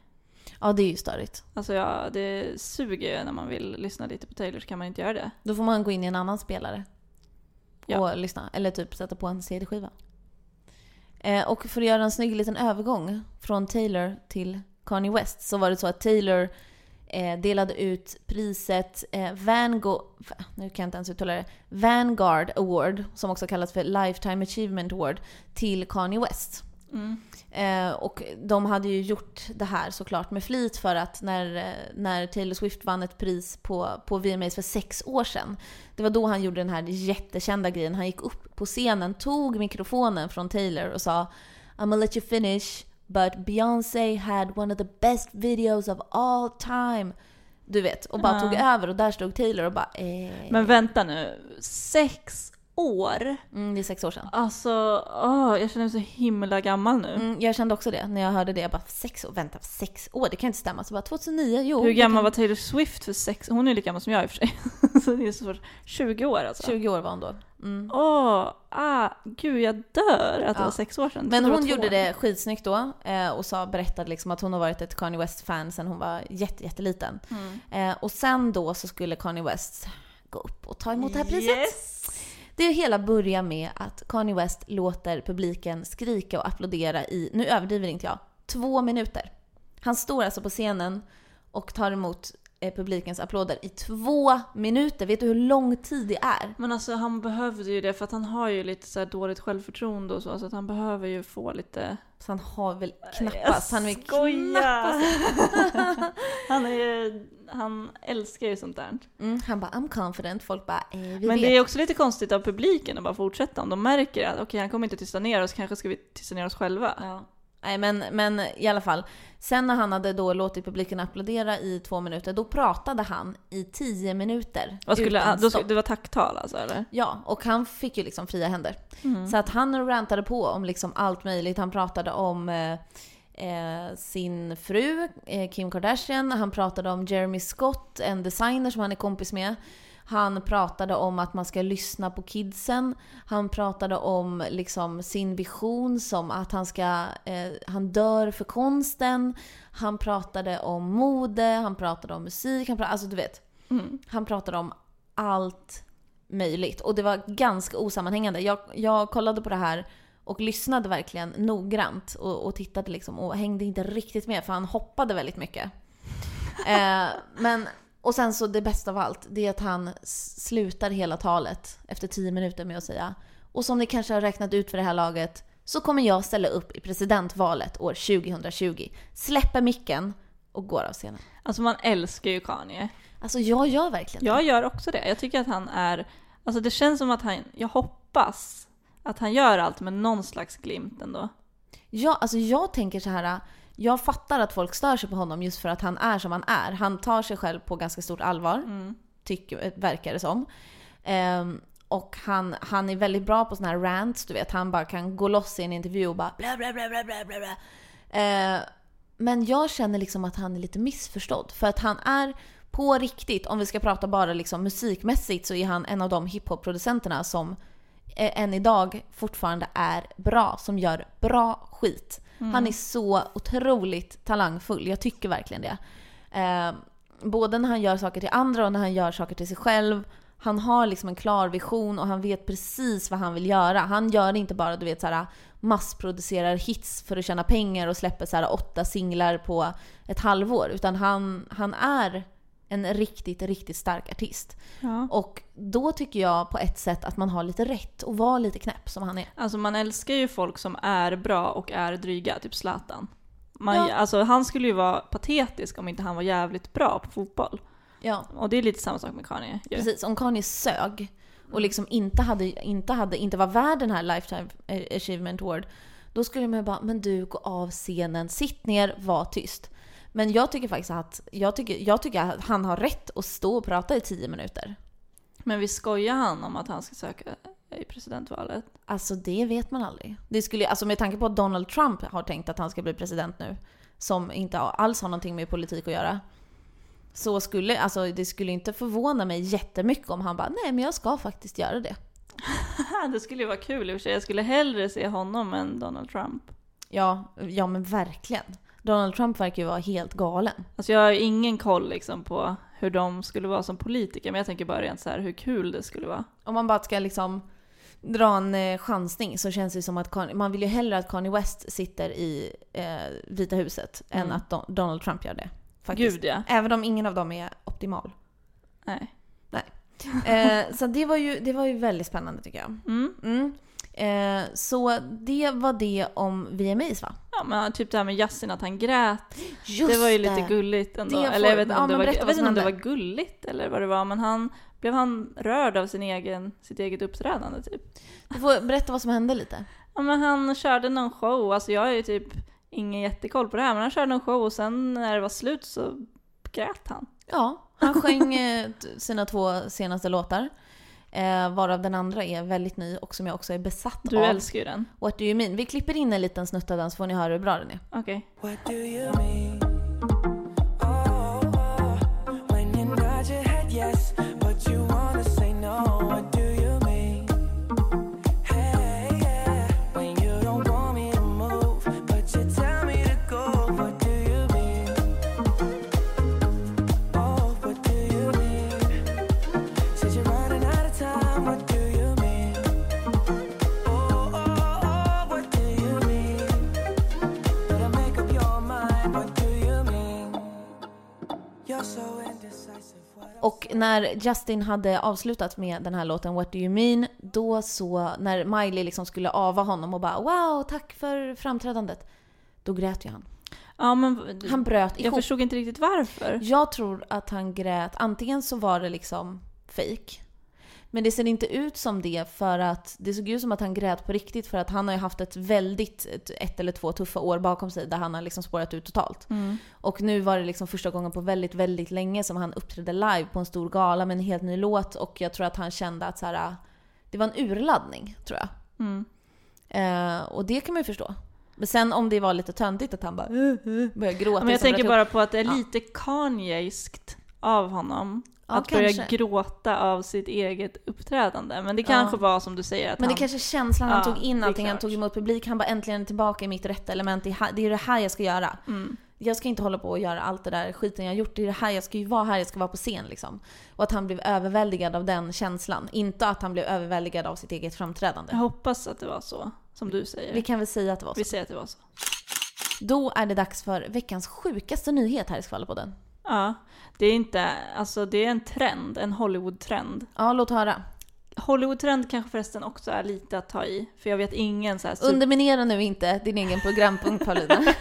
Ja, det är ju störigt. Alltså ja, det suger ju när man vill lyssna lite på Taylor så kan man inte göra det. Då får man gå in i en annan spelare Ja. och lyssna. Eller typ sätta på en CD-skiva. Eh, och för att göra en snygg liten övergång från Taylor till Kanye West så var det så att Taylor eh, delade ut priset eh, Vanguard, nu kan jag inte ens uttala det, Vanguard Award, som också kallas för Lifetime Achievement Award, till Kanye West. Eh, och de hade ju gjort det här såklart med flit för att när, eh, när Taylor Swift vann ett pris på, på VMAs för sex år sedan, det var då han gjorde den här jättekända grejen. Han gick upp på scenen, tog mikrofonen från Taylor och sa I'm gonna let you finish, but Beyoncé had one of the best videos of all time. Du vet, och bara Ja. tog över och där stod Taylor och bara eh, Men vänta nu, sex år? mm, det är sex år sedan. Alltså, åh, jag känner mig så himla gammal nu. Mm, jag kände också det när jag hörde det. Jag bara, sex år? Vänta, sex år? Det kan inte stämma. Så bara, 2009? Jo. Hur gammal kan- var Taylor Swift för sex? Hon är lika gammal som jag i och för sig. så det är så svårt. 20 år alltså. 20 år var hon då. Mm. Åh, ah, gud jag dör att det Ja. var sex år sedan. Men hon gjorde det skitsnyggt då eh, och sa, berättade liksom att hon har varit ett Kanye West-fan sedan hon var jätte, jätteliten. Mm. Eh, och sen då så skulle Kanye West gå upp och ta emot det här priset. Yes! Det hela börjar med att Kanye West låter publiken skrika och applådera i, nu överdriver inte jag, två minuter. Han står alltså på scenen och tar emot publikens applåder i två minuter. Vet du hur lång tid det är? Men alltså han behövde ju det för att han har ju lite så dåligt självförtroende och så. Så att han behöver ju få lite... Så han har väl knappast, han är skojar! han, är ju, han älskar ju sånt där. Mm, han bara I'm confident, folk bara eh, vi Men vet. det är också lite konstigt av publiken att bara fortsätta. Om de märker att okej, han kommer inte tysta ner oss, kanske ska vi tysta ner oss själva. Ja. Nej men, men i alla fall. Sen när han hade då låtit publiken applådera i två minuter, då pratade han i tio minuter. Vad skulle, utan då, stopp. det var tacktal alltså eller? Ja, och han fick ju liksom fria händer. Mm. Så att han rantade på om liksom allt möjligt. Han pratade om eh, eh, sin fru, eh, Kim Kardashian. Han pratade om Jeremy Scott, en designer som han är kompis med. Han pratade om att man ska lyssna på kidsen. Han pratade om liksom sin vision som att han ska, eh, han dör för konsten. Han pratade om mode, han pratade om musik, han pratade, alltså du vet. Han pratade om allt möjligt. Och det var ganska osammanhängande. Jag, jag kollade på det här och lyssnade verkligen noggrant och, och tittade liksom och hängde inte riktigt med för han hoppade väldigt mycket. Eh, men, och sen så det bästa av allt, det är att han slutar hela talet efter tio minuter med att säga och som ni kanske har räknat ut för det här laget så kommer jag ställa upp i presidentvalet år 2020. Släpper micken och går av scenen. Alltså man älskar ju Kanye. Alltså jag gör verkligen det. Jag gör också det. Jag tycker att han är, alltså det känns som att han, jag hoppas att han gör allt med någon slags glimt ändå. Ja, alltså jag tänker så här. Jag fattar att folk stör sig på honom just för att han är som han är. Han tar sig själv på ganska stort allvar, tycker, verkar det som. Ehm, och han, han är väldigt bra på såna här rants, du vet. Han bara kan gå loss i en intervju och bara bla bla bla bla bla bla. Eh, men jag känner liksom att han är lite missförstådd. För att han är på riktigt, om vi ska prata bara liksom musikmässigt, så är han en av de hiphop-producenterna som eh, än idag fortfarande är bra, som gör bra skit. Han är så otroligt talangfull, jag tycker verkligen det. Eh, både när han gör saker till andra och när han gör saker till sig själv. Han har liksom en klar vision och han vet precis vad han vill göra. Han gör inte bara du vet så här massproducerar hits för att tjäna pengar och släpper så här åtta singlar på ett halvår. Utan han, han är en riktigt, riktigt stark artist. Ja. Och då tycker jag på ett sätt att man har lite rätt att vara lite knäpp som han är. Alltså man älskar ju folk som är bra och är dryga, typ Zlatan. Man, Ja. Alltså han skulle ju vara patetisk om inte han var jävligt bra på fotboll. Ja, Och det är lite samma sak med Kanye. ju. precis. Om Kanye sög och liksom inte, hade, inte, hade, inte var värd den här Lifetime Achievement Award, då skulle man ju bara, men du, gå av scenen, sitt ner, var tyst. Men jag tycker faktiskt att, jag tycker, jag tycker att han har rätt att stå och prata i tio minuter. Men vi skojar han om att han ska söka i presidentvalet? Alltså det vet man aldrig. Det skulle, alltså med tanke på att Donald Trump har tänkt att han ska bli president nu, som inte alls har någonting med politik att göra. Så skulle, alltså det skulle inte förvåna mig jättemycket om han bara nej men jag ska faktiskt göra det. det skulle ju vara kul i och för sig. Jag skulle hellre se honom än Donald Trump. Ja, ja men verkligen. Donald Trump verkar ju vara helt galen. Alltså jag har ingen koll liksom på hur de skulle vara som politiker, men jag tänker bara rent så här hur kul det skulle vara. Om man bara ska liksom dra en eh, chansning så känns det som att Kanye, man vill ju hellre att Kanye West sitter i eh, Vita huset Mm. än att Don, Donald Trump gör det. Faktiskt. Gud ja. Även om ingen av dem är optimal. Nej. Eh, så det var, ju, det var ju väldigt spännande tycker jag. Mm. Mm. Eh, så det var det om VMAs va? Ja men typ det här med Yasin att han grät. Just det var ju lite gulligt ändå. Får- eller jag vet inte ja, om, det var, jag vet om det var gulligt eller vad det var, men han blev han rörd av sin egen, sitt eget uppträdande typ. Du får berätta vad som hände lite. Ja men han körde någon show, alltså jag är ju typ ingen jättekoll på det här, men han körde någon show och sen när det var slut så grät han. Ja, han sjöng eh, sina två senaste låtar. Eh, varav den andra är väldigt ny och som jag också är besatt Du av. älskar ju den. What do you mean? Vi klipper in en liten snutt av den så får ni höra hur bra den är. Okej. What Och när Justin hade avslutat med den här låten What do you mean? Då så, när Miley liksom skulle ava honom och bara wow, tack för framträdandet. Då grät ju han. Ja men Han bröt jag ihop. förstod inte riktigt varför. Jag tror att han grät, antingen så var det liksom fake. Men det ser inte ut som det för att det såg ut som att han grät på riktigt för att han har ju haft ett väldigt, ett, ett eller två tuffa år bakom sig där han har liksom spårat ut totalt. Och nu var det liksom första gången på väldigt, väldigt länge som han uppträdde live på en stor gala med en helt ny låt och jag tror att han kände att så här, det var en urladdning, tror jag. Mm. Eh, och det kan man ju förstå. Men sen om det var lite töntigt att han bara uh, uh, började gråta. Ja, men jag tänker bara på att det är Ja. lite Kanyeskt av honom. Ja, att börja kanske. gråta av sitt eget uppträdande. Men det kanske var som du säger att Men det han... kanske är känslan han Ja, tog in allting, han tog emot publik, han bara äntligen tillbaka i mitt rätta element, det är här- det är det här jag ska göra. Mm. Jag ska inte hålla på och göra allt det där skiten jag har gjort, det är det här jag ska ju vara här, jag ska vara på scen liksom. Och att han blev överväldigad av den känslan, inte att han blev överväldigad av sitt eget framträdande. Jag hoppas att det var så, som du säger. Vi kan väl säga att det var så. Vi säger att det var så. Då är det dags för veckans sjukaste nyhet här i Skvallerpodden. Ja, det är inte, alltså det är en trend, en Hollywood-trend. Ja, låt höra. Hollywood-trend kanske förresten också är lite att ta i, för jag vet ingen så här super... Underminera nu inte din egen programpunkt Paulina.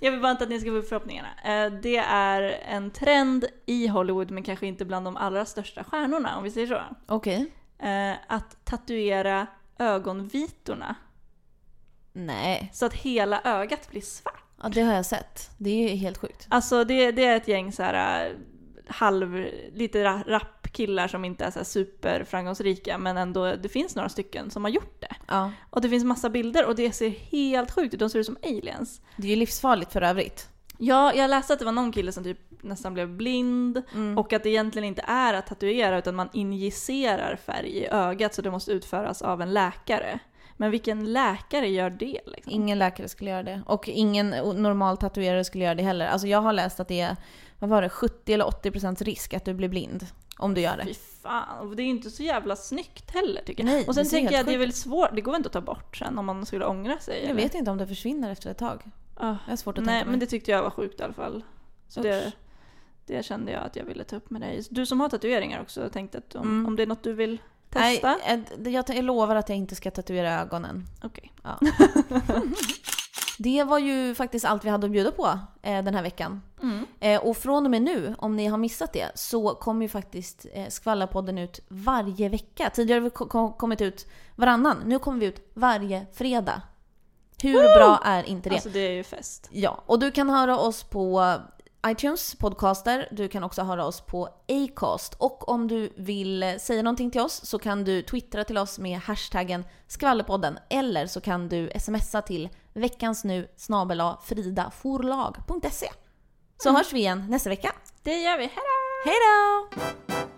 Jag vill bara inte att ni ska få upp förhoppningarna. Eh, Det är en trend i Hollywood, men kanske inte bland de allra största stjärnorna, om vi säger så. Okej. Eh, Att tatuera ögonvitorna Nej, så att hela ögat blir svart. Ja, det har jag sett. Det är ju helt sjukt. Alltså det, det är ett gäng så här eh, halv, lite ra- rappkillar som inte är så superframgångsrika men ändå, det finns några stycken som har gjort det. Ja. Och det finns massa bilder och det ser helt sjukt ut, de ser ut som aliens. Det är ju livsfarligt för övrigt. Ja, jag läste att det var någon kille som typ nästan blev blind och att det egentligen inte är att tatuera utan man injicerar färg i ögat så det måste utföras av en läkare. Men vilken läkare gör det liksom? Ingen läkare skulle göra det. Och ingen normal tatuerare skulle göra det heller. Alltså jag har läst att det är, vad var det, 70 eller 80 procents risk att du blir blind. Om du gör det. Fy fan, det är ju inte så jävla snyggt heller tycker jag. Nej, och sen tänker jag att det är väl svårt, det går väl inte att ta bort sen om man skulle ångra sig? Jag eller? vet inte om det försvinner efter ett tag. Ah, Jag har svårt att Nej, men det tyckte jag var sjukt i alla fall. Så Usch. det, det kände jag att jag ville ta upp med dig. Du som har tatueringar också, jag tänkte att om, Mm. om det är något du vill testa? Nej, eh, jag, jag lovar att jag inte ska tatuera ögonen. Okej. Ja. Det var ju faktiskt allt vi hade att bjuda på eh, den här veckan. Mm. Eh, och från och med nu, om ni har missat det, så kommer ju faktiskt eh, Skvallarpodden ut varje vecka. Tidigare har vi ko- ko- kommit ut varannan. Nu kommer vi ut varje fredag. Hur bra är inte det? Alltså det är ju fest. Ja, och du kan höra oss på iTunes, podcaster. Du kan också höra oss på Acast. Och om du vill eh, säga någonting till oss så kan du twittra till oss med hashtaggen skvallerpodden. Eller så kan du smsa till veckansnu snabel fridaforlag.se. Så hörs vi igen nästa vecka. Det gör vi. Hejdå! Hej